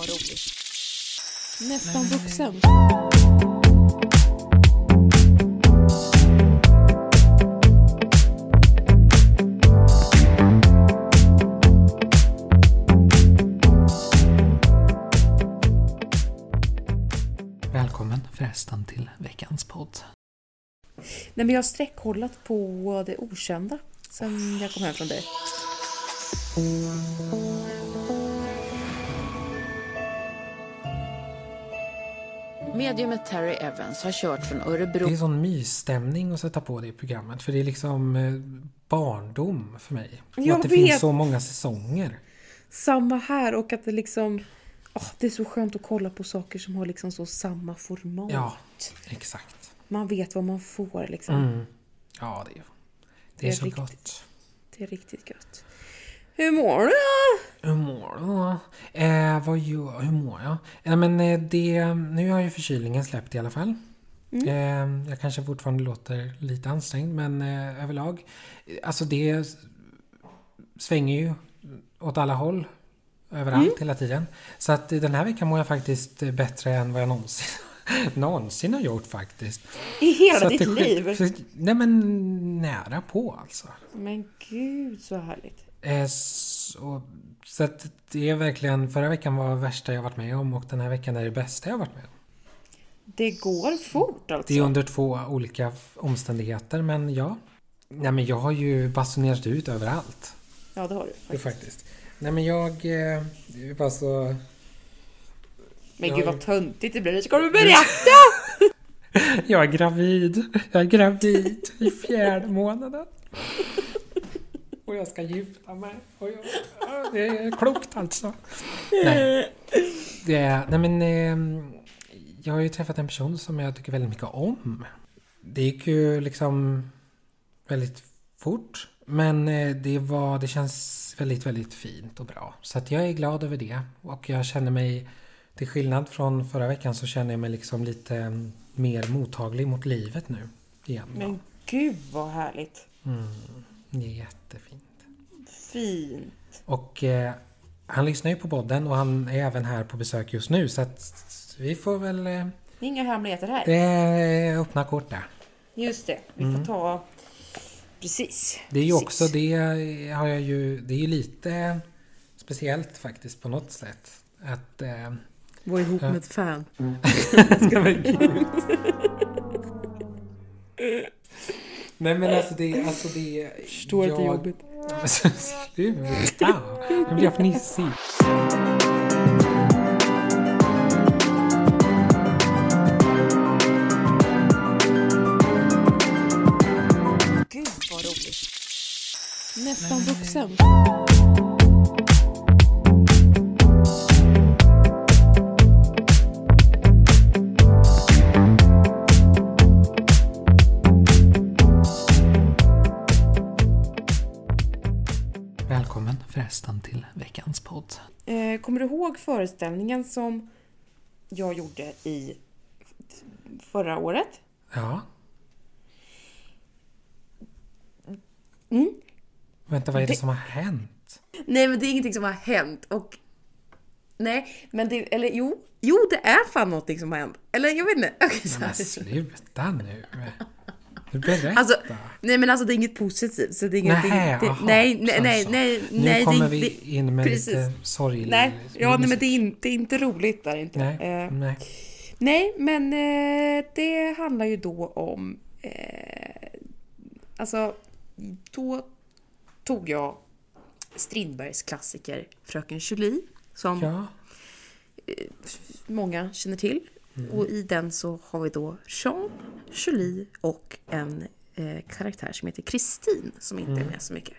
vad roligt. Nästan vuxen. Välkommen förresten till veckans podd. Nej men jag har sträckkollat på det okända sen jag kom hem från dig. Mediumet Terry Evans har kört från Örebro Det är sån mysstämning att sätta på det i programmet för det är liksom eh, barndom för mig. Jag att det vet. finns så många säsonger. Samma här och att det liksom... åh, det är så skönt att kolla på saker som har liksom så samma format. Ja, exakt. Man vet vad man får liksom. Mm. Ja, det är, det är är så riktigt. gott. Det är riktigt gött. Hur mår du då? Hur mår du då? Eh, vad gör, hur mår jag? Eh, men det, nu har ju förkylningen släppt i alla fall. Mm. Eh, jag kanske fortfarande låter lite ansträngd men eh, överlag. eh, Alltså det svänger ju åt alla håll. Överallt Mm. hela tiden. Så att den här veckan mår jag faktiskt eh, bättre än vad jag någonsin, någonsin har gjort faktiskt. I hela Så ditt liv? så- Nej men nära på alltså. Men gud så härligt. Eh, så, så att det är verkligen, förra veckan var det värsta jag varit med om och den här veckan är det bästa jag varit med om. Det går fort alltså. Det är under två olika omständigheter men ja. Nej men jag har ju basunerat ut överallt. Ja det har du faktiskt. faktiskt. Nej men jag... Eh, det är bara så... Men gud vad töntigt det blir. Ska du berätta? Jag är gravid. Jag är gravid i fjärde månaden. Och jag ska gifta mig. Och jag, ja, det är klokt alltså. Nej. Det är, nej men... Eh, jag har ju träffat en person som jag tycker väldigt mycket om. Det gick ju liksom väldigt fort. Men eh, det, var, det känns väldigt, väldigt fint och bra. Så att jag är glad över det. Och jag känner mig, till skillnad från förra veckan, så känner jag mig liksom lite mm, mer mottaglig mot livet nu. Igen. då. Men gud vad härligt. Mm, det är jättefint. Fint. Och eh, han lyssnar ju på podden och han är även här på besök just nu. Så att vi får väl... Eh, Inga hemligheter här. det är öppna kort där. Just det. Vi får ta... Precis. Mm. Det är ju också, det har jag ju, det är ju lite speciellt faktiskt på något sätt. Att... Eh, Var ihop Ja. med ett fan. ska vara gud. Nej men alltså det, alltså det... Förstår att det är jag- jobbigt. Sluta! Nu blir jag fnissig. Gud vad roligt. Nästan vuxen. Till veckans podd. Eh, kommer du ihåg föreställningen som jag gjorde i förra året? Ja. Mm. Vänta, vad är det Det- som har hänt? Nej, men det är ingenting som har hänt och... Nej, men det... Eller jo. Jo, det är fan någonting som har hänt. Eller jag vet inte. Så Men här. sluta nu. Berätta. Alltså, nej men alltså det är inget positivt. Så det är inget, Nähä, det, jaha, nej, nej, nej, nej, Nu nej. kommer det, vi in med precis. lite sorglig Nej, ja, nej men det är, inte, det är inte roligt där inte. Nej, Eh, nej. nej, men eh, det handlar ju då om... Eh, alltså, då tog jag Strindbergs klassiker Fröken Julie, som Ja, många känner till. Och i den så har vi då Jean, Julie och en eh, karaktär som heter Kristin som inte är med så mycket.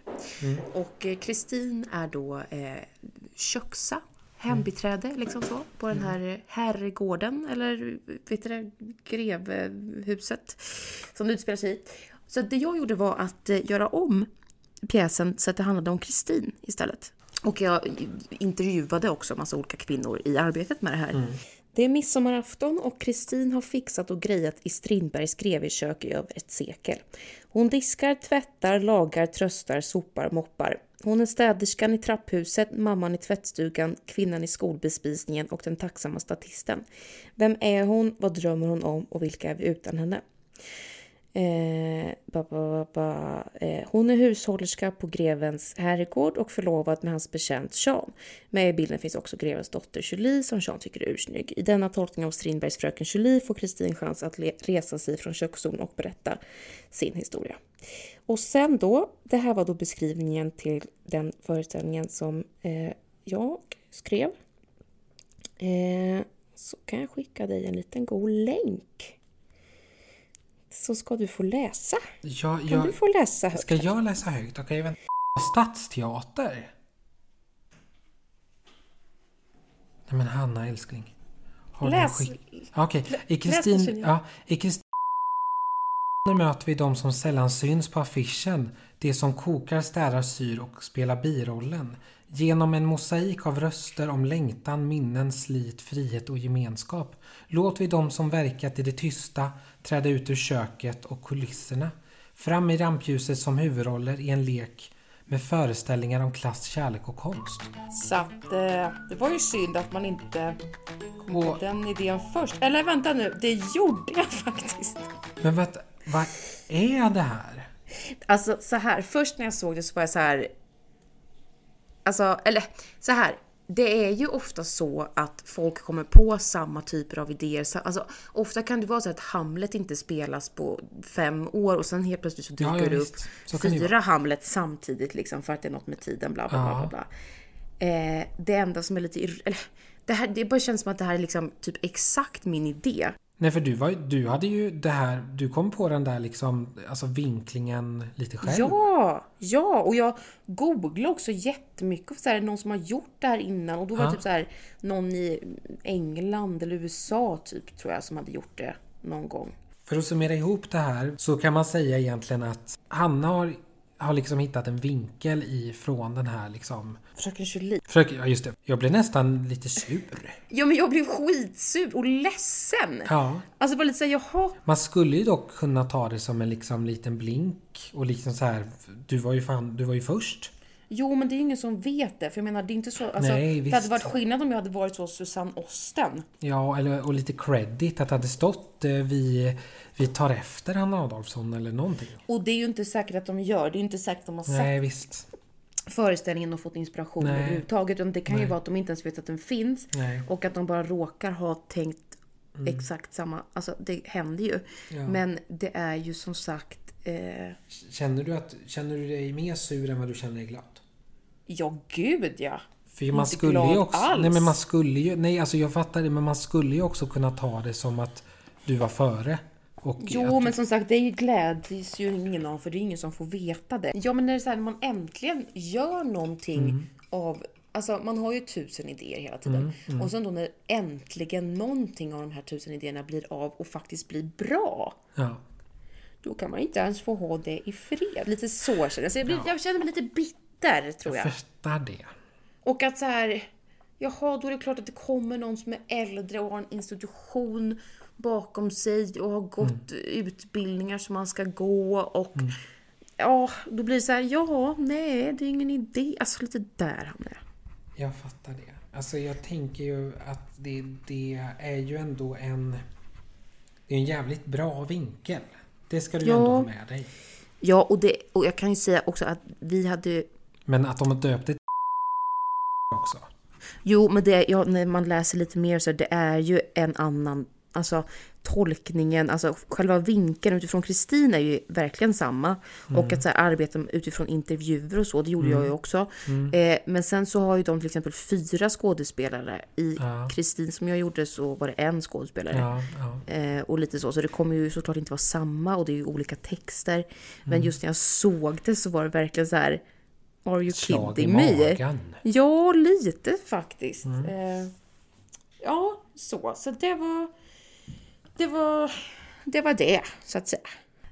Och eh, Kristin är då eh, köksa, hembiträde liksom så på den här eh, herrgården eller vet du det, grevhuset som det utspelar sig i. Så det jag gjorde var att eh, göra om pjäsen så att det handlade om Kristin istället. Och jag intervjuade också en massa olika kvinnor i arbetet med det här. Det är midsommarafton och Kristin har fixat och grejat i Strindbergs grevekök i över ett sekel. Hon diskar, tvättar, lagar, tröstar, sopar, moppar. Hon är städerskan i trapphuset, mamman i tvättstugan, kvinnan i skolbespisningen och den tacksamma statisten. Vem är hon? Vad drömmer hon om? Och vilka är vi utan henne? Eh, ba, ba, ba, eh, hon är hushållerska på grevens herrgård och förlovad med hans betjänt Jean. Med i bilden finns också grevens dotter Julie som Jean tycker är ursnygg. I denna tolkning av Strindbergs Fröken Julie får Kristin chans att resa sig från köksstolen och berätta sin historia. Och sen då, det här var då beskrivningen till den föreställningen som eh, jag skrev. Eh, så kan jag skicka dig en liten god länk så ska du få läsa. Ja, Kan jag, du få läsa högt? Ska jag läsa högt? Okej, vänta. Stadsteater? Nej men Hanna älskling. Har Läs. skick- Okej, i läs Kristin... Ja, i Kristin möter vi de som sällan syns på affischen. De som kokar, städar, syr och spelar birollen. Genom en mosaik av röster om längtan, minnen, slit, frihet och gemenskap. Låt vi de som verkat i det tysta träda ut ur köket och kulisserna. Fram i rampljuset som huvudroller i en lek med föreställningar om klass, kärlek och konst. Så att eh, det var ju synd att man inte kom Och- på den idén först. Eller vänta nu, det gjorde jag faktiskt. Men vad, vad är det här? Alltså så här, först när jag såg det så var jag så här. Alltså, eller så här. Det är ju ofta så att folk kommer på samma typer av idéer. Så, alltså, ofta kan det vara så att Hamlet inte spelas på fem år och sen helt plötsligt så dyker Ja, ja, det upp fyra Hamlet samtidigt liksom för att det är något med tiden bla bla bla. bla, Ja. bla. Eh, det enda som är lite... Eller, det, här, det bara känns som att det här är liksom typ exakt min idé. Nej, för du, var, du hade ju det här, du kom på den där liksom, alltså vinklingen lite själv. Ja, ja, och jag googlade också jättemycket. Så här, någon som har gjort det här innan och då var det Ja. typ så här, någon i England eller USA typ tror jag som hade gjort det någon gång. För att summera ihop det här så kan man säga egentligen att Hanna har, har liksom hittat en vinkel ifrån den här liksom... Fröken Julie. Fröken, ja just det. Jag blev nästan lite sur. Ja, men jag blev skitsur och ledsen. Ja. Alltså bara lite såhär, jaha. Man skulle ju dock kunna ta det som en liksom liten blink och liksom så här. Du var ju fan, du var ju först. Jo, men det är ju ingen som vet det. För jag menar, det är inte så... Alltså, Nej, det hade varit skillnad om jag hade varit så Susanne Osten. Ja, eller, och lite credit att det hade stått eh, vi, vi tar efter Hanna Adolfsson eller någonting. Och det är ju inte säkert att de gör. Det är ju inte säkert att de har sett Nej, visst. föreställningen och fått inspiration Nej. överhuvudtaget. Utan det kan ju Nej. vara att de inte ens vet att den finns. Nej. Och att de bara råkar ha tänkt exakt samma. Alltså det händer ju. Ja. Men det är ju som sagt... Eh, Känner du, att, känner du dig mer sur än vad du känner dig glad? Ja, gud ja. För man skulle ju också... alls. Nej men man skulle ju... Nej alltså jag fattar det men man skulle ju också kunna ta det som att du var före. Och Jo, men som sagt, det är ju glädjes ju ingen om för det är ingen som får veta det. Ja, men när det är så här, när man äntligen gör någonting Mm. av... Alltså man har ju tusen idéer hela tiden. Mm, Och sen då när äntligen någonting av de här tusen idéerna blir av och faktiskt blir bra. Ja. Då kan man inte ens få ha det i fred. Lite så känner jag. Så jag, blir, jag känner mig lite bitter, tror jag. Jag fattar det. Och att så här, jaha, då är det klart att det kommer någon som är äldre och har en institution bakom sig och har gått utbildningar som man ska gå och ja, då blir det så här, ja, nej, det är ingen idé. Alltså lite där hamnar jag. Jag fattar det. Alltså jag tänker ju att det, det är ju ändå en... Det är en jävligt bra vinkel. Det ska du Ja. ändå ha med dig. Ja, och, det, och jag kan ju säga också att vi hade Men att de har döpt det också. Jo, men det, ja, när man läser lite mer så det är ju en annan, alltså tolkningen, alltså själva vinkeln utifrån Kristin är ju verkligen samma. Och att så här, arbeta utifrån intervjuer och så, det gjorde jag ju också. Eh, men sen så har ju de till exempel fyra skådespelare. I Ja. Kristin som jag gjorde så var det en skådespelare. Ja, ja. Eh, och lite så, så det kommer ju såklart inte vara samma och det är ju olika texter. Men just när jag såg det så var det verkligen så här. Are you Slag i kidding me? Ja, lite faktiskt. Eh, ja, så. Så det var, det var det, var det så att säga.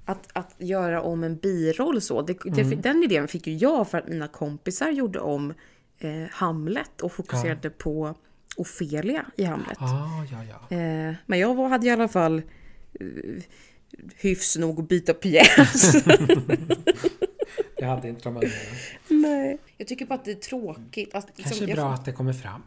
Att, att göra om en biroll så, det, det, den idén fick ju jag för att mina kompisar gjorde om eh, Hamlet och fokuserade på Ofelia i Hamlet. Ah, ja, ja. Eh, men jag var, hade i alla fall uh, hyfs nog att byta pjäs. Jag hade inte de undringarna. Nej. Jag tycker bara att det är tråkigt. Alltså, liksom, Kanske är jag, bra att det kommer fram.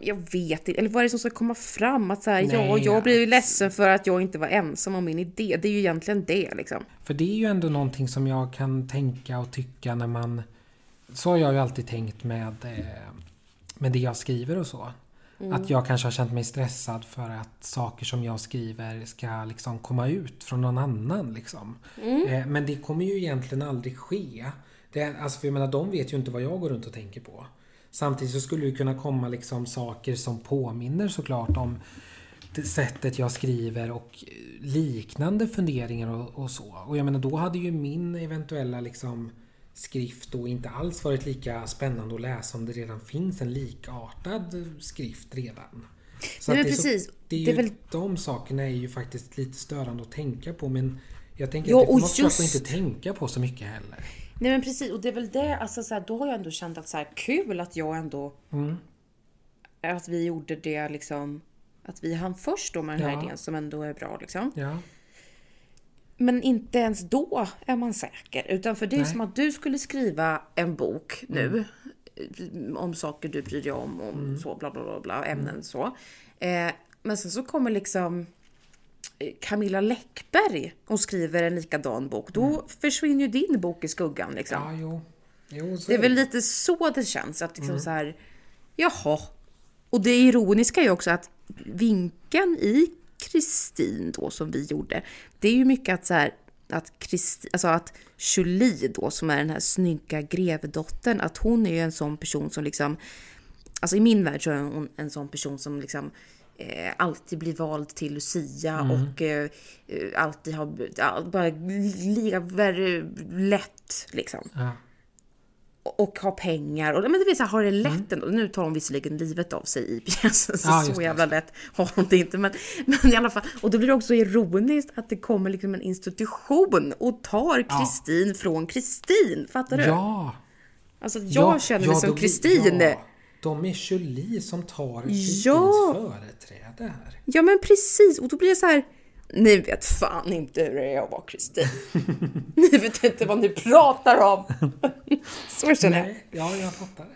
jag vet inte. Eller vad är det som ska komma fram? Att så här, ja, Nej, jag blev ledsen för att jag inte var ensam om min idé. Det är ju egentligen det liksom. För det är ju ändå någonting som jag kan tänka och tycka när man... Så har jag ju alltid tänkt med, eh, med det jag skriver och så. Att jag kanske har känt mig stressad för att saker som jag skriver ska liksom komma ut från någon annan. Liksom. Eh, Men det kommer ju egentligen aldrig ske. Det alltså för jag menar, de vet ju inte vad jag går runt och tänker på. Samtidigt så skulle det kunna komma liksom saker som påminner såklart om det sättet jag skriver och liknande funderingar och, och så. Och jag menar då hade ju min eventuella liksom skrift då inte alls varit lika spännande att läsa om det redan finns en likartad skrift redan. Så Nej, men det är så- precis. det är Det är väl- De sakerna är ju faktiskt lite störande att tänka på men jag tänker Ja, att det får och man just- inte tänka på så mycket heller. Nej men precis, och det är väl det, alltså så här, då har jag ändå känt att så här, kul att jag ändå... Att vi gjorde det liksom... Att vi hann först då med den här Ja. idén som ändå är bra liksom. Ja, Men inte ens då är man säker. Utan för det är Nej. som att du skulle skriva en bok nu. eh, Om saker du bryr dig om, om så bla bla bla, bla ämnen så. Eh, men sen så kommer liksom eh, Camilla Läckberg och skriver en likadan bok. Då försvinner ju din bok i skuggan liksom. ja jo. jo Det är väl lite så det känns. Att liksom så här, jaha. Och det ironiska är ju också att vinkeln i Kristin då som vi gjorde, det är ju mycket att så här, att Kristi, alltså att Julie då som är den här snygga grevdottern, att hon är ju en sån person som liksom, alltså i min värld så är hon en sån person som liksom eh, alltid blir vald till Lucia och eh, eh, alltid har, ja, bara lever lätt liksom. Ja. Och har pengar. Och, men det vill säga, har det lätt ändå. Nu tar hon visserligen livet av sig i pjäsen, så, Mm. Ja, så jävla lätt har hon det inte. Men, men i alla fall. Och då blir det också ironiskt att det kommer liksom en institution och tar Kristin från Kristin. Fattar du? Ja! Alltså jag ja, känner ja, mig som Kristin. Ja. Ja, de är Julie som tar Kristins Ja. företräde här. men precis. Och då blir det så här. Ni vet fan inte hur det är att vara Kristin. ni vet inte vad ni pratar om. så känner jag. Nej, ja, jag fattar det.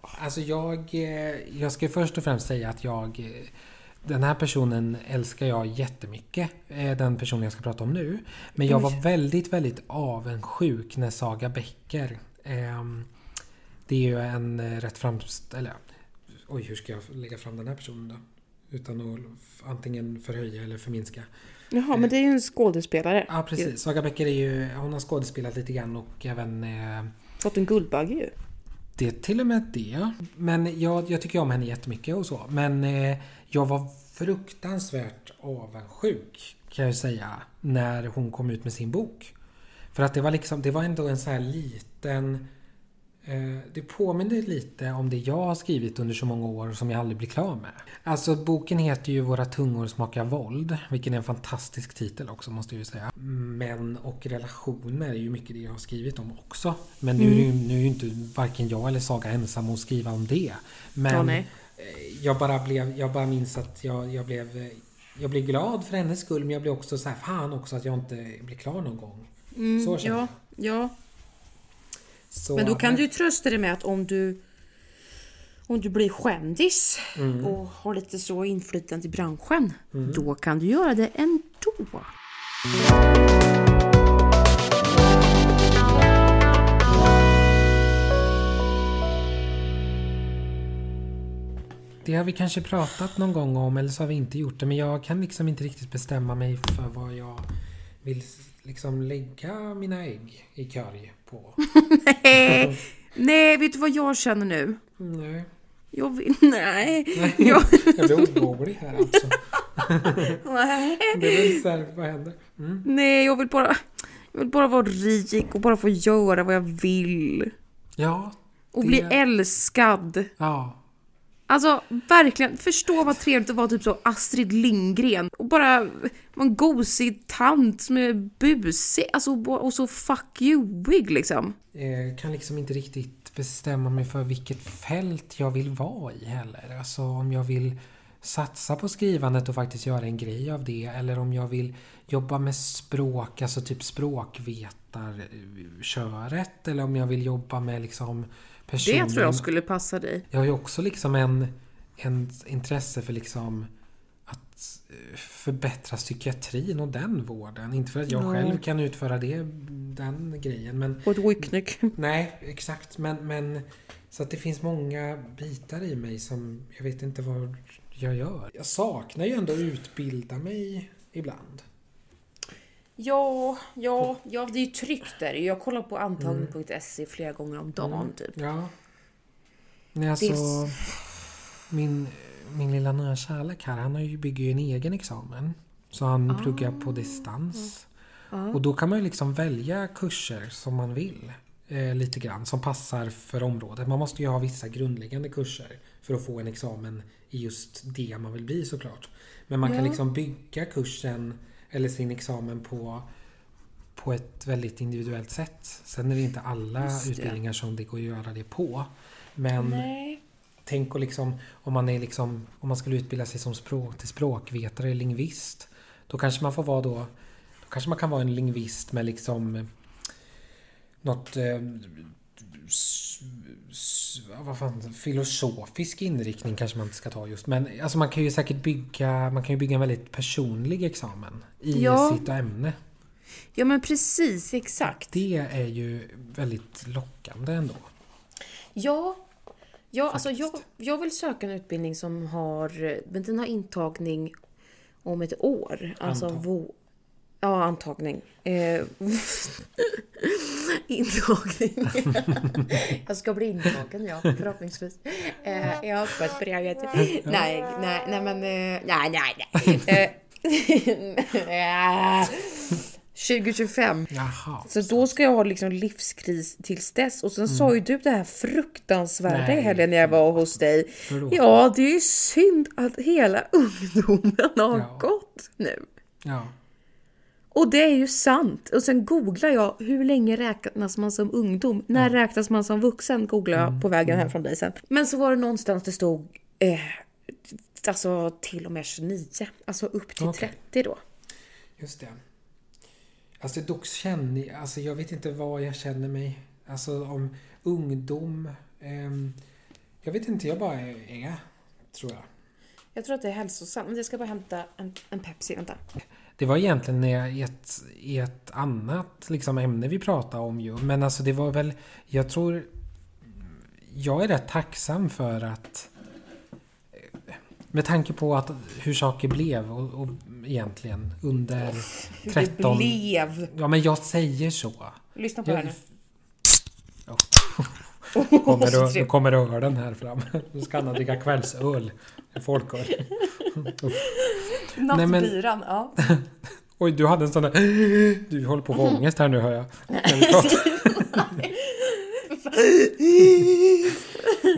Alltså jag, eh, jag ska först och främst säga att jag eh, den här personen älskar jag jättemycket. eh, Den personen jag ska prata om nu. Men jag var väldigt, väldigt avundsjuk när Saga Becker ehm, Det är ju en rätt framst... Eller oj, hur ska jag lägga fram den här personen då? Utan att antingen förhöja eller förminska. Jaha, men det är ju en skådespelare. Ja, precis. Saga Becker är ju... Hon har skådespelat lite grann och även... Eh, Fått en Guldbagge ju. Det är till och med det. Men jag, jag tycker om henne jättemycket och så. Men eh, jag var fruktansvärt avundsjuk kan jag säga. När hon kom ut med sin bok. För att det var liksom, det var ändå en så här liten... Eh, det påminner lite om det jag har skrivit under så många år som jag aldrig blir klar med. Alltså boken heter ju Våra tungor smakar våld. Vilken är en fantastisk titel också måste jag ju säga. Män och relationer är ju mycket det jag har skrivit om också. Men nu, är det ju, nu är ju inte varken jag eller Saga ensam att skriva om det. Men Ja, eh, jag bara blev, jag bara minns att jag, jag blev eh, jag blev glad för hennes skull men jag blev också så här fan också att jag inte blir klar någon gång. så känner Ja, ja. Så, Men då kan du ju trösta dig med att om du om du blir kändis Mm. och har lite så inflytande i branschen, då kan du göra det ändå. Det har vi kanske pratat någon gång om eller så har vi inte gjort det men jag kan liksom inte riktigt bestämma mig för vad jag vill liksom lägga mina ägg i korg på. Nej, nej, vet du vad jag känner nu? Nej. Jag vill, nej, jag, Jag blir orolig här alltså. nej, Det är så här, vad händer? Mm. nej, jag vill bara, jag vill bara vara rik och bara få göra vad jag vill. Ja. Och Det- bli älskad. Ja. Alltså verkligen, förstå vad trevligt att vara typ så Astrid Lindgren och bara vara en gosig tant som är busig alltså, och så fuck you-ig liksom. Jag kan liksom inte riktigt bestämma mig för vilket fält jag vill vara i heller. Alltså om jag vill satsa på skrivandet och faktiskt göra en grej av det. Eller om jag vill jobba med språk, alltså typ språkvetarköret. Eller om jag vill jobba med liksom personen. Det tror jag skulle passa dig. Jag har ju också liksom en, en intresse för liksom att eh, förbättra psykiatrin och den vården. Inte för att jag Ja. själv kan utföra det, den grejen. Men Och ett. Nej, exakt. Men, men så att det finns många bitar i mig som jag vet inte vad jag gör. Jag saknar ju ändå att utbilda mig ibland. Ja, ja, ja, det är ju tryggt där. Jag kollar på antagning.se flera gånger om dagen Mm. typ. Ja. Nej, alltså, Det min, min lilla nya kärlek här, han har ju bygger ju en egen examen. Så han Ah. pluggar på distans. Ja. Och då kan man ju liksom välja kurser som man vill. Eh, lite grann, som passar för området. Man måste ju ha vissa grundläggande kurser för att få en examen i just det man vill bli såklart. Men man kan Ja. liksom bygga kursen eller sin examen på, på ett väldigt individuellt sätt. Sen är det inte alla Just det. utbildningar som det går att göra det på. Men Nej. tänk och liksom, om man är liksom, om man skulle utbilda sig som språk, till språkvetare eller lingvist. Då kanske man får vara då, då kanske man kan vara en lingvist med liksom eh, något eh, vad fan, filosofisk inriktning kanske man inte ska ta just. Men alltså man kan ju säkert bygga, man kan ju bygga en väldigt personlig examen i Ja. sitt ämne. Ja men precis, exakt. Det är ju väldigt lockande ändå. Ja, ja alltså jag, jag vill söka en utbildning som har, men den har intagning om ett år. Alltså Antag. Ja, antagning. Eh, intagning. jag ska bli intagen, ja, förhoppningsvis. Eh, jag har öppet brevet. Nej, nej, nej, men... Eh, nej, nej, nej. Eh, 2025. Jaha. Så då ska jag ha liksom livskris tills dess. Och sen sa ju du det här fruktansvärda i helgen när jag var hos dig. Förlåt. Ja, det är ju synd att hela ungdomen har Ja. gått nu. Ja. Och det är ju sant. Och sen googlar jag, hur länge räknas man som ungdom? När räknas man som vuxen? Googlar jag på vägen hem från dig sen. Men så var det någonstans det stod, eh, alltså till och med 29. Alltså upp till Okej. 30 då. Just det. Alltså dock känner jag, alltså jag vet inte vad jag känner mig. Alltså om ungdom. ehm, jag vet inte, jag bara är, tror jag. Jag tror att det är hälsosamt. Jag ska bara hämta en, en Pepsi, vänta. Det var egentligen i ett, i ett annat liksom, ämne vi pratade om ju. Men alltså det var väl, jag tror... Jag är rätt tacksam för att... Med tanke på att hur saker blev och, och egentligen under Hur 13... det blev. Ja men jag säger så. Lyssna på Jag, det här Ja. Nu. kommer nu trevligt. kommer ölen här fram. Nu ska Anna dricka kvällsöl. Folköl. Men- Nattbyran, ja. Oj, du hade en sån där... Du håller på att få ångest här nu hör jag.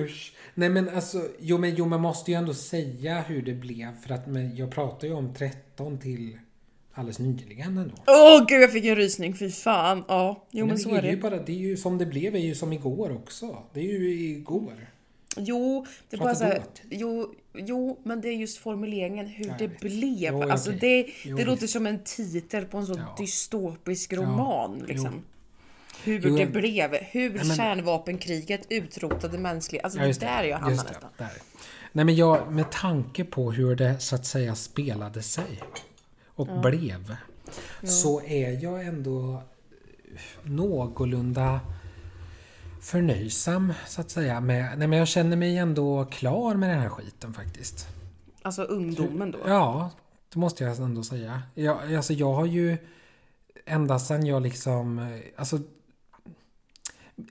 Usch. Nej men alltså, jo men jo, man måste ju ändå säga hur det blev. För att men, jag pratar ju om 13 till alldeles nyligen ändå. Åh gud jag fick en rysning, fy fan. Ja, jo men det så är är ju det. bara, det är ju som det blev, är ju som igår också. Det är ju igår. Jo, det Prata bara så här, jo, jo, men det är just formuleringen hur Jag det vet. blev. Jo, alltså okej. det, Jo, det låter visst. som en titel på en sån Ja. dystopisk Ja, roman. jo. Liksom. Hur Jo, det jag- blev, hur Nej, men- kärnvapenkriget utrotade mänsklighet. Alltså Ja, det där jag hamnar det, nästan. där. Nej men jag, med tanke på hur det så att säga spelade sig och blev. Så är jag ändå någorlunda förnöjsam så att säga. Med, nej men jag känner mig ändå klar med den här skiten faktiskt. Alltså ungdomen då. Ja, det måste jag ändå säga. Jag, alltså jag har ju ända sedan jag liksom... Alltså,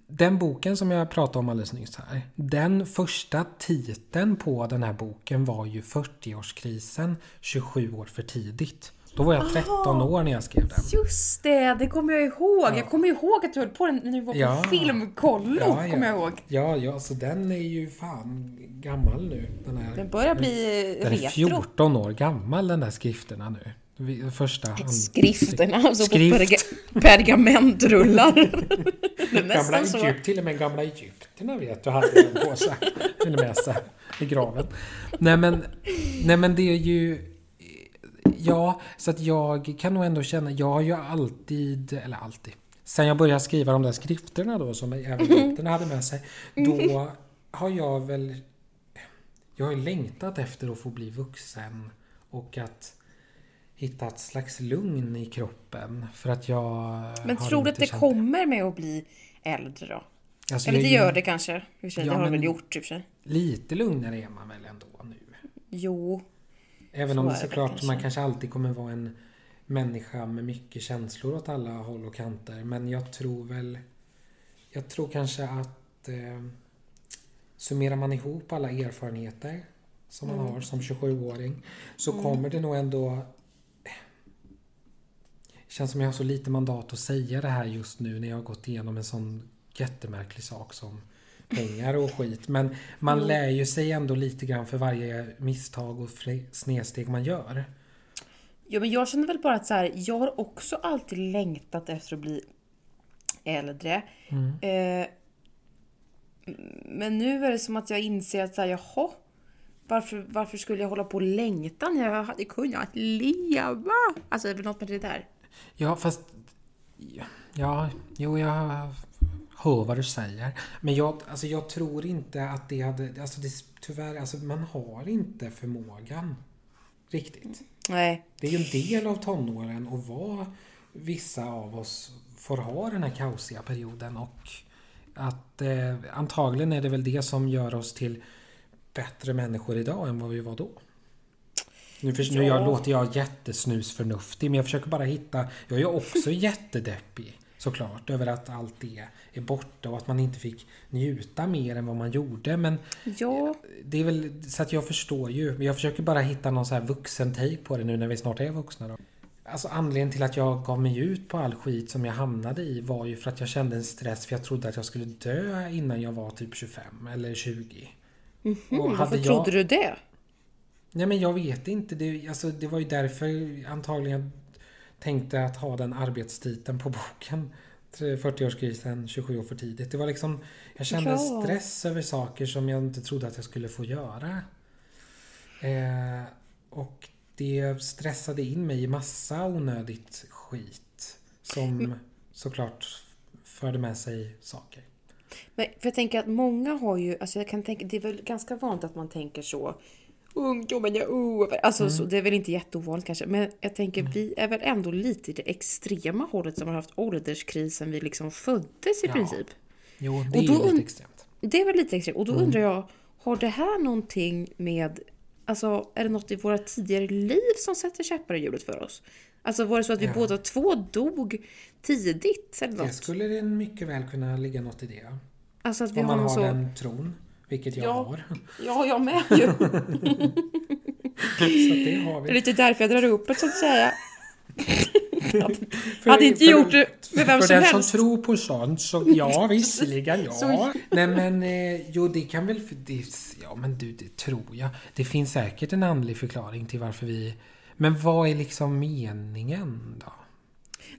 den boken som jag pratade om alldeles nyss här. Den första titeln på den här boken var ju 40-årskrisen 27 år för tidigt. Då var jag 13 år när jag skrev den. Just det, det kommer jag ihåg. Jag kommer ihåg att du höll på den när du var på Ja. filmkollo. Ja, ja. Kommer jag ihåg. Ja, ja, så den är ju fan gammal nu. Den, här, Den börjar bli den är retro. 14 år gammal den där skrifterna nu. Första. hand- Skrifterna, alltså Skrift. på perga- pergamentrullar. Det är Gamla nästan så. Egypt, till och med gamla Egypterna vet du hade den på sig. Eller med sig i graven. Nej men, nej men det är ju... Ja, så att jag kan nog ändå känna, jag har ju alltid, eller alltid, sen jag började skriva de där skrifterna då som även Egypterna hade med sig, då har jag väl... Jag har ju längtat efter att få bli vuxen och att hitta ett slags lugn i kroppen för att jag Men tror du att det kommer med att bli äldre då? Alltså, Eller det gör det kanske. I och för sig, Ja, det har det väl gjort i och för sig. Lite lugnare är man väl ändå nu? Jo. Även Så om det såklart kanske. man kanske alltid kommer vara en människa med mycket känslor åt alla håll och kanter. Men jag tror väl... Jag tror kanske att eh, summerar man ihop alla erfarenheter som man Mm. har som 27-åring så kommer det nog ändå... Det känns som jag har så lite mandat att säga det här just nu när jag har gått igenom en sån jättemärklig sak som pengar och skit. Men man Mm. lär ju sig ändå lite grann för varje misstag och snedsteg man gör. Ja, men jag känner väl bara att så här, jag har också alltid längtat efter att bli äldre. Mm. Eh, men nu är det som att jag inser att så här, jaha, varför, varför skulle jag hålla på och längta när jag hade kunnat leva? Alltså, det är väl något med det där. Ja, fast... Ja, jo, jag hör vad du säger. Men jag, alltså, jag tror inte att det hade... Alltså, det, tyvärr, alltså, man har inte förmågan. Riktigt. Nej, Det är ju en del av tonåren och vad vissa av oss får ha den här kaosiga perioden och att eh, antagligen är det väl det som gör oss till bättre människor idag än vad vi var då. Nu, för, nu Ja. jag, låter jag jättesnusförnuftig men jag försöker bara hitta... Jag är ju också jättedeppig såklart över att allt det är borta och att man inte fick njuta mer än vad man gjorde men ja, det är väl så att jag förstår ju. Men jag försöker bara hitta någon så här vuxen take på det nu när vi snart är vuxna då. Alltså anledningen till att jag gav mig ut på all skit som jag hamnade i var ju för att jag kände en stress för jag trodde att jag skulle dö innan jag var typ 25 eller 20. Och hmm, hade varför jag- trodde du det? Nej men jag vet inte. Det, alltså, det var ju därför antagligen tänkte att ha den arbetstiteln på boken. 40-årskrisen, 27 år för tidigt. Det var liksom... Jag kände Ja. stress över saker som jag inte trodde att jag skulle få göra. Eh, och det stressade in mig i massa onödigt skit. Som såklart förde med sig saker. Men för jag tänker att många har ju, alltså jag kan tänka, det är väl ganska vanligt att man tänker så. Ungdomen är över. Alltså så, det är väl inte jätteovanligt kanske. Men jag tänker vi är väl ändå lite i det extrema hållet som har haft ålderskris sen vi liksom föddes i Ja. princip. Jo, det Och är då lite extremt. Det är väl lite extremt. Och då undrar jag, har det här någonting med, alltså är det något i våra tidigare liv som sätter käppar i hjulet för oss? Alltså var det så att vi Ja. båda två dog tidigt eller Det något? skulle det mycket väl kunna ligga något i det. Alltså att vi Om har man någon har så... den tron. Vilket jag Ja. har. Ja, jag med ju. Så det är lite därför jag drar upp det så att säga. För- hade inte för- gjort det med vem För som den helst. som tror på sånt så ja, visserligen ja. Så- Nej men eh, jo det kan väl... Det, ja men du, det tror jag. Det finns säkert en andlig förklaring till varför vi... Men vad är liksom meningen då?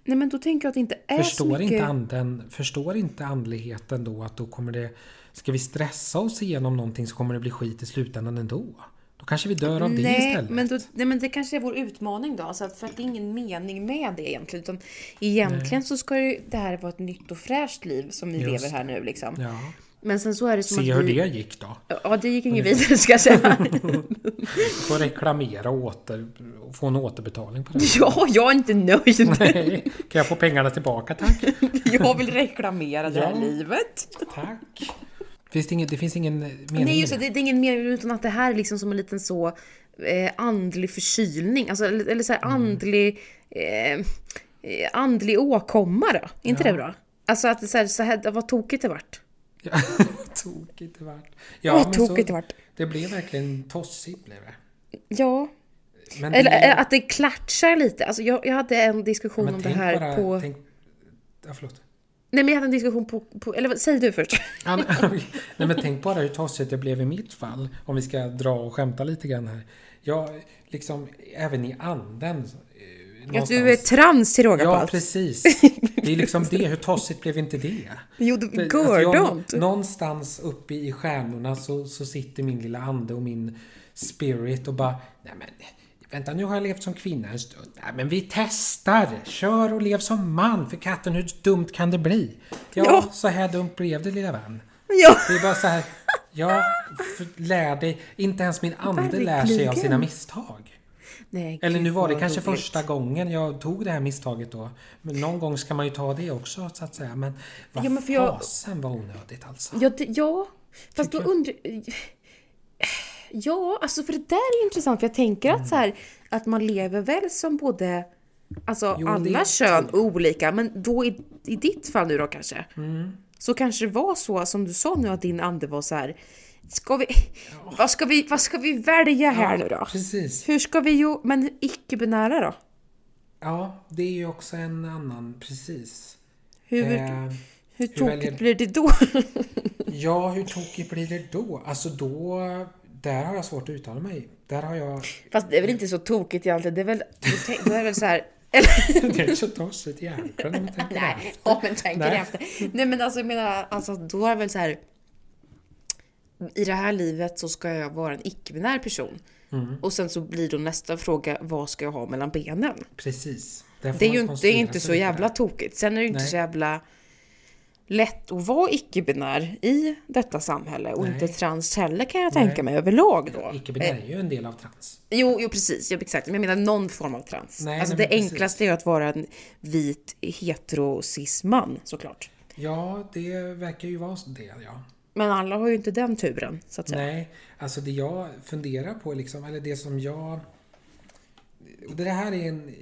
Nej men då tänker jag att det inte är så Förstår mycket... inte anden, förstår inte andligheten då att då kommer det... Ska vi stressa oss igenom någonting så kommer det bli skit i slutändan ändå? Då kanske vi dör av det Nej istället. men, då, nej, men det kanske är vår utmaning då. Så att, för att det är ingen mening med det egentligen. Utan egentligen så ska ju det här vara ett nytt och fräscht liv som vi Just lever här nu liksom. Ja. Men sen så är det som Se att hur vi... det gick då. Ja, det gick inget vidare ska jag säga. Får reklamera och, åter, få en återbetalning på det. ja, jag är inte nöjd. Nej, kan jag få pengarna tillbaka tack? jag vill reklamera det här Ja. livet. Tack. Finns det, inget, det finns ingen mening Nej just det, det, det är ingen mening utan att det här är liksom som en liten så eh, andlig förkylning. Alltså, eller, eller så här andlig, eh, eh, andlig åkomma då. Inte Ja. det bra? Alltså att det så här, så här, vad tokigt det vart. Ja, tokigt det vart. Ja, men vad tokigt det vart. det blev verkligen tossigt blev det. Ja, Men eller det, eh, att det klatschar lite. Alltså jag, jag hade en diskussion om det här bara, på... Tänk, ja, förlåt. Nej men jag hade en diskussion på, på eller säg du först. Ja, men, nej men tänk bara hur tossigt det blev i mitt fall. Om vi ska dra och skämta lite grann här. Jag, liksom, även i anden. eh, Att du är trans till råga på Ja, allt. precis. Det är liksom det. Hur tossigt blev inte det? Jo, Det- gördont. Någonstans uppe i stjärnorna så, så sitter min lilla ande och min spirit och bara Nej men vänta nu har jag levt som kvinna en stund. Nej men vi testar! Kör och lev som man för katten hur dumt kan det bli? Ja, Ja. så här dumt blev det lilla vän. Ja. Det är bara så här. Ja, för, lär dig. Inte ens min ande lär sig av sina misstag. Nej, Eller nu var det kanske roligt. första gången jag tog det här misstaget då. Men någon gång ska man ju ta det också så att säga. Men vad Ja, men för jag- fasen var onödigt alltså. Ja, det, ja. fast då Tycker jag. undrar... Ja, alltså för det där är intressant för jag tänker att så här, att man lever väl som både Alltså Jo, alla kön olika, men då i, i ditt fall nu då kanske. Mm. Så kanske det var så som du sa nu att din ande var så här. Ska vi, vad, ska vi, vad ska vi välja här nu då? Precis. Hur ska vi ju, men icke-binära då? Ja, det är ju också en annan, precis. Hur, Eh, hur hur tokigt väljer- blir det då? ja, hur tokigt blir det då? Alltså då, där har jag svårt att uttala mig. Där har jag... Fast det är väl inte så tokigt egentligen, det är väl, då är det väl så här, Det är så tossigt egentligen om man tänker Nej, efter. ja, men tänker Nej. efter. Nej men alltså jag menar, alltså, då är det väl så här. I det här livet så ska jag vara en icke-binär person. Mm. Och sen så blir då nästa fråga, vad ska jag ha mellan benen? Precis. Det är man ju inte, det är inte så jävla där. tokigt. Sen är det inte Nej. så jävla lätt att vara icke-binär i detta samhälle. Och Nej. inte trans heller kan jag Nej. tänka mig överlag då. Icke-binär är ju en del av trans. Jo, jo precis, ja, exakt. Men jag menar någon form av trans. Nej, alltså det men precis. enklaste är ju att vara en vit hetero man såklart. Ja, det verkar ju vara det, ja. Men alla har ju inte den turen, så att säga. Nej, alltså det jag funderar på liksom, eller det som jag... Det här är en,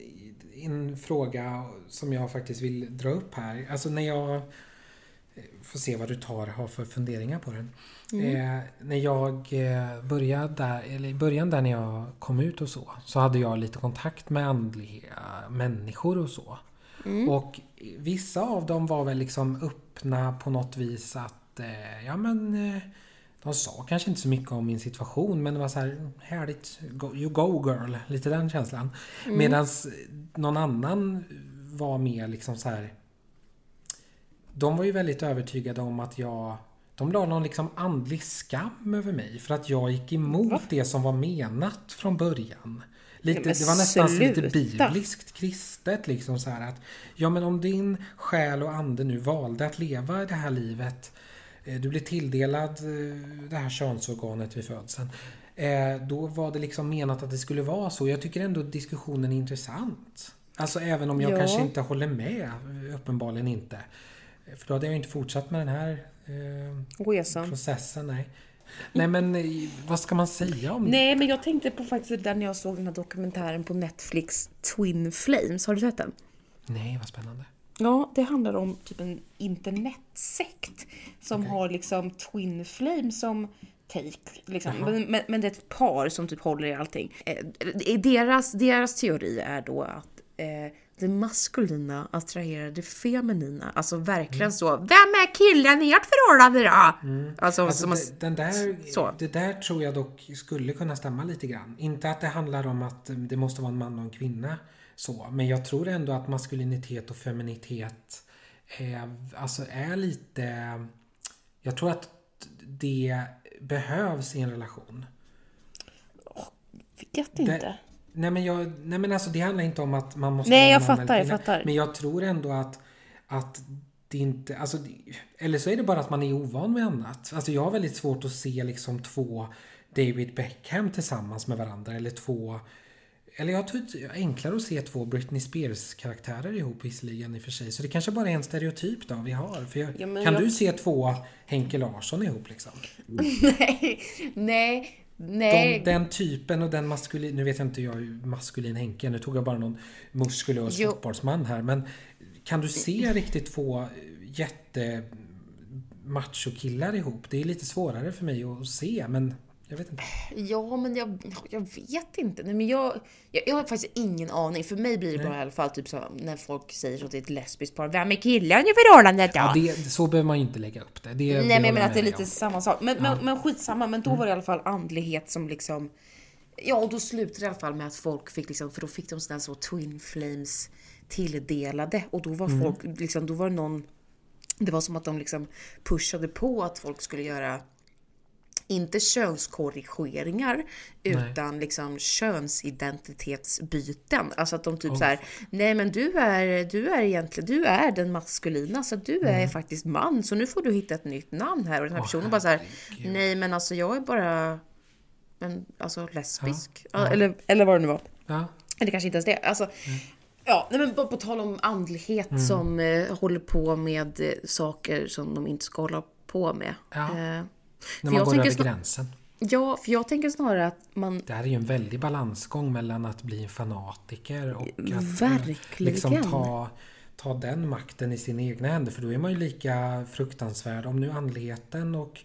en fråga som jag faktiskt vill dra upp här. Alltså när jag... Får se vad du tar har för funderingar på den. Eh, när jag eh, började där, eller i början där när jag kom ut och så, så hade jag lite kontakt med andliga människor och så. Och vissa av dem var väl liksom öppna på något vis att, eh, ja men eh, de sa kanske inte så mycket om min situation men det var så här härligt, go, you go girl, lite den känslan. Mm. Medan någon annan var mer liksom så här. De var ju väldigt övertygade om att jag de la någon liksom andlig skam över mig för att jag gick emot Va? det som var menat från början. Lite, det var nästan så lite sluta. bibliskt kristet liksom så här att Ja men om din själ och ande nu valde att leva det här livet eh, Du blir tilldelad eh, det här könsorganet vid födseln eh, Då var det liksom menat att det skulle vara så. Jag tycker ändå diskussionen är intressant. Alltså även om jag Ja. kanske inte håller med, uppenbarligen inte. För då hade jag inte fortsatt med den här eh, Resan. processen. Nej. nej men eh, vad ska man säga om? Nej, men jag tänkte på faktiskt där när jag såg den här dokumentären på Netflix, Twin Flames. Har du sett den? Nej, vad spännande. Ja, det handlar om typ en internetsekt som Okej. har liksom Twin Flames som take. Liksom. Men, men det är ett par som typ håller i allting. Eh, deras, deras teori är då att eh, det maskulina attraherar det feminina. Alltså verkligen Mm. så. Vem är killen i ert förhållande då? Alltså, Alltså, som man- det, den där, så. det där tror jag dock skulle kunna stämma lite grann. Inte att det handlar om att eh, det måste vara en man och en kvinna. Så, men jag tror ändå att maskulinitet och feminitet är, alltså är lite... Jag tror att det behövs i en relation. vet inte. Nej men, jag, nej men alltså det handlar inte om att man måste Nej, jag fattar, jag fattar. Men jag tror ändå att, att det inte, alltså, eller så är det bara att man är ovan med annat. Alltså jag har väldigt svårt att se liksom två David Beckham tillsammans med varandra eller två eller jag tror det är enklare att se två Britney Spears karaktärer ihop visserligen i och för sig. Så det kanske bara är en stereotyp då vi har. För jag, Ja, kan jag- du se två Henke Larsson ihop liksom? Nej, nej, nej. De, den typen och den maskulin... Nu vet jag inte jag är maskulin Henke. Nu tog jag bara någon muskulös Jo. fotbollsman här. Men kan du se riktigt två jätte machokillar ihop? Det är lite svårare för mig att se. Men Jag vet inte. Ja, men jag, jag vet inte. Nej, men jag, jag, jag har faktiskt ingen aning. För mig blir det bara i alla fall typ så när folk säger så till ett lesbiskt par. Vem är killen i förhållandet då? Ja, det, så behöver man ju inte lägga upp det. det det Nej, men jag menar att det är lite om. samma sak. Men, men, men skitsamma. Men då var det i alla fall andlighet som liksom... Ja, och då slutade det i alla fall med att folk fick liksom, för då fick de sådana så Twin Flames tilldelade. Och då var folk, liksom, då var det någon... Det var som att de liksom pushade på att folk skulle göra inte könskorrigeringar utan liksom könsidentitetsbyten. Alltså att de typ så här, nej men du är, du är egentligen, du är den maskulina så du är faktiskt man så nu får du hitta ett nytt namn här och den här personen bara så här, nej men alltså jag är bara en, alltså lesbisk. Ja, Eller, eller vad det nu var. Ja, Eller kanske inte ens det. Alltså, Ja, nej, men på, på tal om andlighet som eh, håller på med eh, saker som de inte ska hålla på med. Ja. Eh, när man jag går över snar- gränsen. Ja, för jag tänker snarare att man... Det här är ju en väldig balansgång mellan att bli en fanatiker och att eh, Verkligen. liksom ta, ta den makten i sina egna händer. För då är man ju lika fruktansvärd. Om nu andligheten och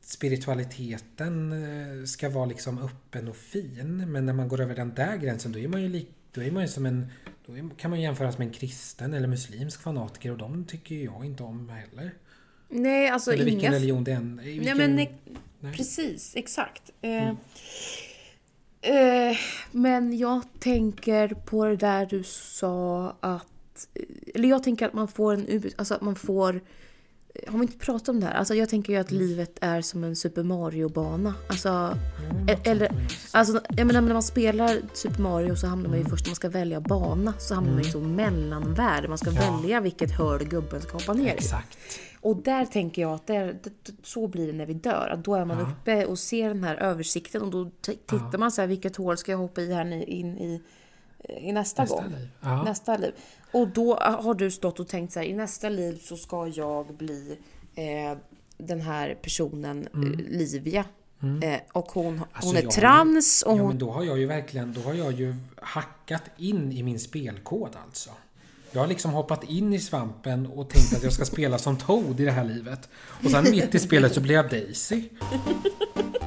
spiritualiteten eh, ska vara liksom öppen och fin. Men när man går över den där gränsen då är man ju, lik, då är man ju som en... Då kan man jämföras med en kristen eller muslimsk fanatiker och de tycker jag inte om heller. Nej, alltså Eller vilken inga... religion det än Nej, vilken, men ne- nej. precis, exakt. Eh, Mm. eh, men jag tänker på det där du sa att... Eller jag tänker att man får en... Alltså att man får... Har vi inte pratat om det här? Alltså jag tänker ju att Mm. livet är som en Super Mario-bana. Alltså, sånt eller, alltså jag menar när man spelar Super Mario så hamnar man Mm. ju först när man ska välja bana så hamnar man ju i så mellanvärld. Man ska Ja. välja vilket hörn gubben ska hoppa ner i. Exakt. Och där tänker jag att där, så blir det när vi dör. Att då är man Ja. uppe och ser den här översikten och då tittar man så här, vilket hål ska jag hoppa i här nu in i, i nästa, Nästa gång? liv. Ja. Nästa liv. Och då har du stått och tänkt så här, i nästa liv så ska jag bli eh, den här personen, eh, Livia. Eh, och hon, Mm. Alltså, hon är jag- trans och Ja, hon... men då har jag ju verkligen, då har jag ju hackat in i min spelkod alltså. Jag har liksom hoppat in i svampen och tänkt att jag ska spela som Toad i det här livet. Och sen mitt i spelet så blir jag Daisy.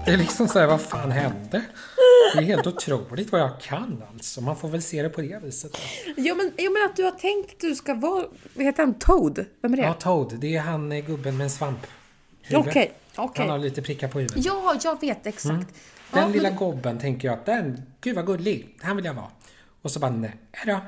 Det är liksom såhär, vad fan hände? Det är helt otroligt vad jag kan alltså. Man får väl se det på det viset. Ja men, ja men att du har tänkt att du ska vara, vad heter han, Toad? Vem är det? Ja, Toad, det är han eh, gubben med en svamp. Okej, okej. Han har lite prickar på huvudet. Ja, jag vet exakt. Den Ja, men- lilla gobben tänker jag att den, gud vad gullig, han vill jag vara. Och så bara nej då,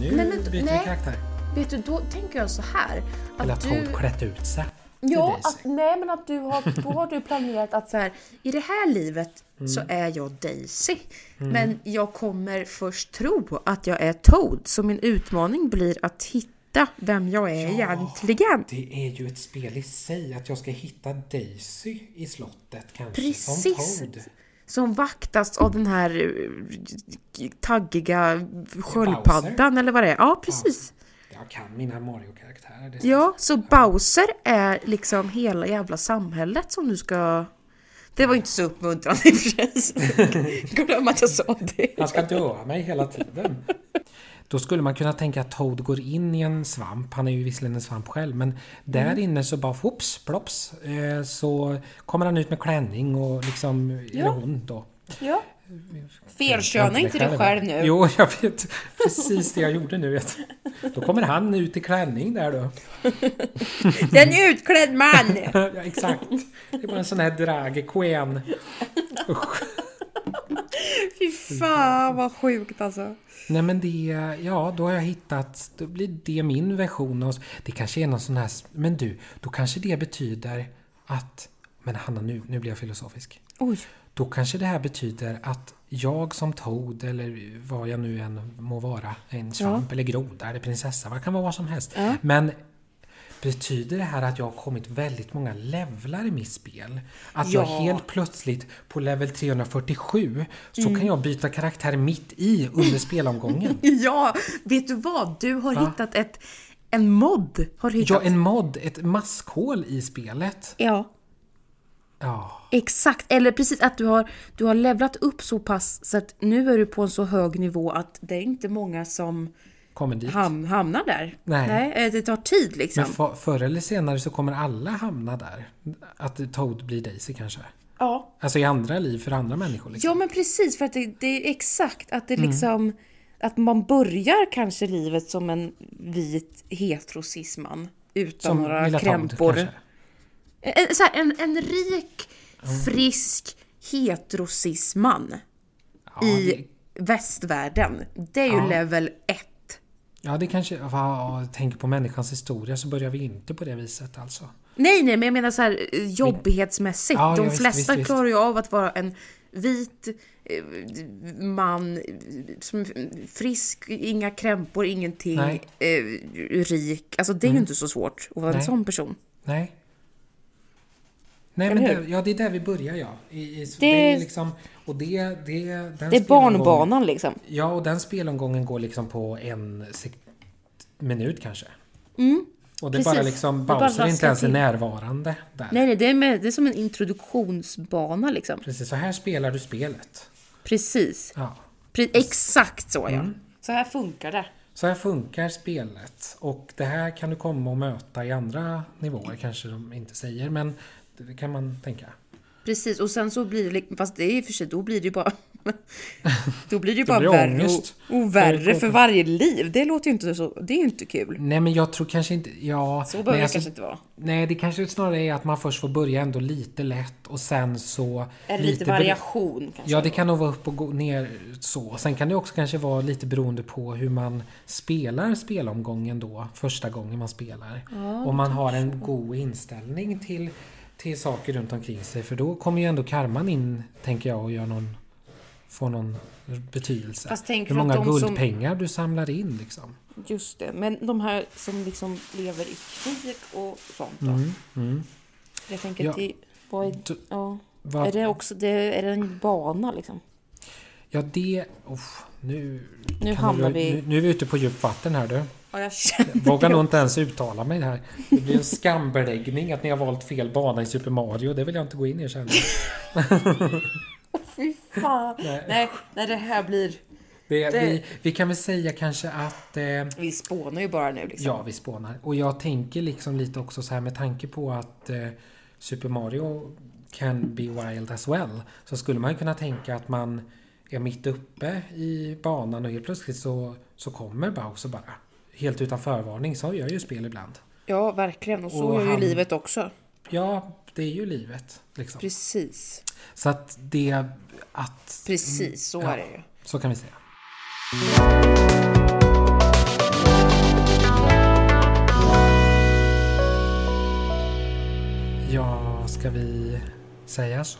nu Nej, men- byter nej. vi karaktär. Vet du, då tänker jag så här. Eller Att att du, Toad klätt ut sig. ja, att, nej men att du har, då har du planerat att så här, i det här livet så Mm. är jag Daisy. Men jag kommer först tro att jag är Toad. Så min utmaning blir att hitta vem jag är egentligen. Det är ju ett spel i sig att jag ska hitta Daisy i slottet kanske. Precis. Som Toad. Som vaktas av den här eh, taggiga sköldpaddan eller vad det är. Ja, precis. Jag kan mina Mario-karaktärer. Ja, så Bowser är liksom hela jävla samhället som du ska... Det var ju inte så uppmuntrande i och för sig. Glöm att jag sa det. Han ska döda mig hela tiden. Då skulle man kunna tänka att Toad går in i en svamp. Han är ju visserligen en svamp själv. Men där Mm. inne så bara whoops, plops. Eh, så kommer han ut med klänning och liksom, eller Ja. hon då. Ja. Felköna inte dig själv nu. Jo, jag vet. Precis det jag gjorde nu. Vet. Då kommer han ut i klänning där då. Det är en utklädd man! Ja, exakt. Det var en sån här drag queen. Usch. Fy fan vad sjukt alltså. Nej men det, ja då har jag hittat, då blir det min version av, det kanske är någon sån här, men du, då kanske det betyder att, men Hanna nu, nu blir jag filosofisk. Oj. Då kanske det här betyder att jag som Toad eller vad jag nu än må vara, en svamp eller groda eller prinsessa, vad kan vara vad som helst. Ja. Men Betyder det här att jag har kommit väldigt många levlar i mitt spel? Att jag Ja. helt plötsligt på level 347 så Mm. kan jag byta karaktär mitt i under spelomgången? Ja, vet du vad? Du har Va? hittat ett... En mod har du hittat. Ja, en mod, ett maskhål i spelet. Ja, Ja, exakt. Eller precis att du har, du har levlat upp så pass så att nu är du på en så hög nivå att det är inte många som kommer dit. ham, hamnar där. Nej. eh, det tar tid liksom. Men för, förr eller senare så kommer alla hamna där. Att Toad blir Daisy kanske. Ja, Alltså i andra liv för andra människor. Liksom. Ja men precis, för att det, det är exakt att det liksom... Att man börjar kanske livet som en vit heterosisman utan Som några Lilla krämpor. kanske. En, så här, en, en rik, frisk heterosisman Ja, i det, västvärlden. Det är ju Ja. level 1. Ja, det kanske... Vad tänker på människans historia så börjar vi inte på det viset alltså. Nej, nej, men jag menar så här eh, jobbighetsmässigt. Ja, ja, De visst, flesta visst, visst. klarar ju av att vara en vit eh, man, eh, som frisk, inga krämpor, ingenting, Nej. rik. Alltså det är ju inte så svårt att vara en Nej. sån person. Nej. Nej, Eller men det, ja, det är där vi börjar ja. I, i, det, Det- är liksom... Och det, det, den Det är barnbanan liksom. Ja, och den spelomgången går liksom på en sek- minut kanske. Mm. Och det är Precis. bara liksom, bara Bowser är inte ens är närvarande där. Nej, nej, det är, med, det är som en introduktionsbana liksom. Precis, så här spelar du spelet. Precis. Ja. Pre- exakt så ja. Mm. Så här funkar det. Så här funkar spelet. Och det här kan du komma och möta i andra nivåer, kanske de inte säger, men det kan man tänka. Precis, och sen så blir det, fast det är i och för sig, då blir det ju bara Då blir det ju Det bara blir värre och, och Det värre är för varje liv. Det låter ju inte så, det är ju inte kul. Nej, men jag tror kanske inte... Ja, Så behöver nej, det alltså, kanske inte vara. nej, det kanske snarare är att man först får börja ändå lite lätt och sen så... Är det lite bero- variation kanske? Ja, det kan nog vara upp och gå ner så. Sen kan det också kanske vara lite beroende på hur man spelar spelomgången då, första gången man spelar. Om man har en god inställning till, till saker runt omkring sig. För då kommer ju ändå karman in, tänker jag, och gör någon, får någon betydelse. Fast hur många de som- guldpengar du samlar in liksom. Just det, men de här som liksom lever i krig och sånt då? Mm, mm. Jag tänker Ja. att det, vad är, Du- ja, Vad- är det också, det, är det en bana liksom? Ja, det... Oh, nu, Nu hamnar vi- Nu, nu är vi ute på djupt vatten här du. Ja, jag Vågar nog inte ens uttala mig här. Det blir en skambeläggning att ni har valt fel bana i Super Mario. Det vill jag inte gå in i känner jag. Fy fan. Nej. Nej, nej, det här blir... Det, Det- Vi, vi kan väl säga kanske att... Eh, Vi spånar ju bara nu liksom. ja, vi spånar. Och jag tänker liksom lite också så här med tanke på att eh, Super Mario can be wild as well. Så skulle man ju kunna tänka att man är mitt uppe i banan och helt plötsligt så, så kommer Bowser bara. Helt utan förvarning. Så gör ju spel ibland. Ja, verkligen. Och så Och gör ju han- livet också. Ja, det är ju livet. Liksom. Precis. Så att det... Att, Precis, så Ja. är det ju. Så kan vi säga. Ja, ska vi säga så?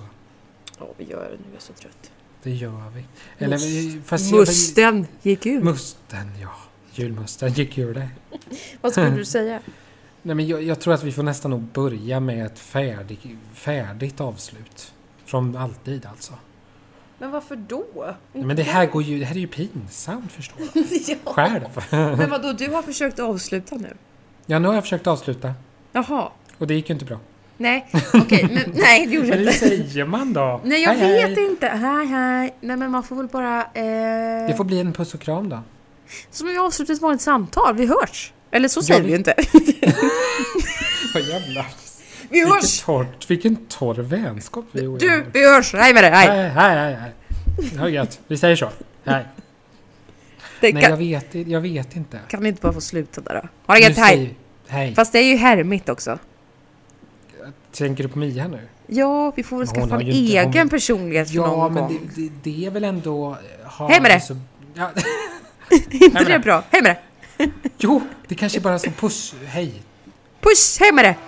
Ja, vi gör det nu. Jag är så trött. Det gör vi. Eller, Mus- fast jag- Musten gick ut. Musten, ja. Julmusten gick ur det. Vad skulle du säga? Nej, men jag, jag tror att vi får nästan nog börja med ett färdig, färdigt avslut. Från alltid alltså. Men varför då? Nej, Men det här, går ju, det här är ju pinsamt förstår du. ja. Själv. Men vadå, du har försökt avsluta nu? Ja, nu har jag försökt avsluta. Jaha. Och det gick ju inte bra. Nej, okej, men nej det gjorde jag Hur inte. säger man då? Nej, jag Hej, vet hej. inte. Hej, hej. Nej, men man får väl bara... Eh... Det får bli en puss och kram då. Som vi avslutar ett vanligt samtal. Vi hörs. Eller så säger vi- vi ju inte. Vad jävlar. vi Vilken hörs! torr, vilken torr vänskap vi och Du, jag har. vi hörs! Hej med dig! Hej! Hej, hej, hej, hej. Det gött. Vi säger så. Hej. Det Nej, kan, jag vet, jag vet inte. kan vi inte bara få sluta där då? Ha det gött, hej! Hej. Fast det är ju härmigt också. Tänker du på Mia nu? Ja, vi får väl Men skaffa har en inte- egen hon- personlighet för Ja, någon men gång. det, det, det är väl ändå... Hej med dig. Så, ja, inte det det. bra? Hej med dig! jo, det kanske bara är som puss. Hej. Puss! Hej med dig!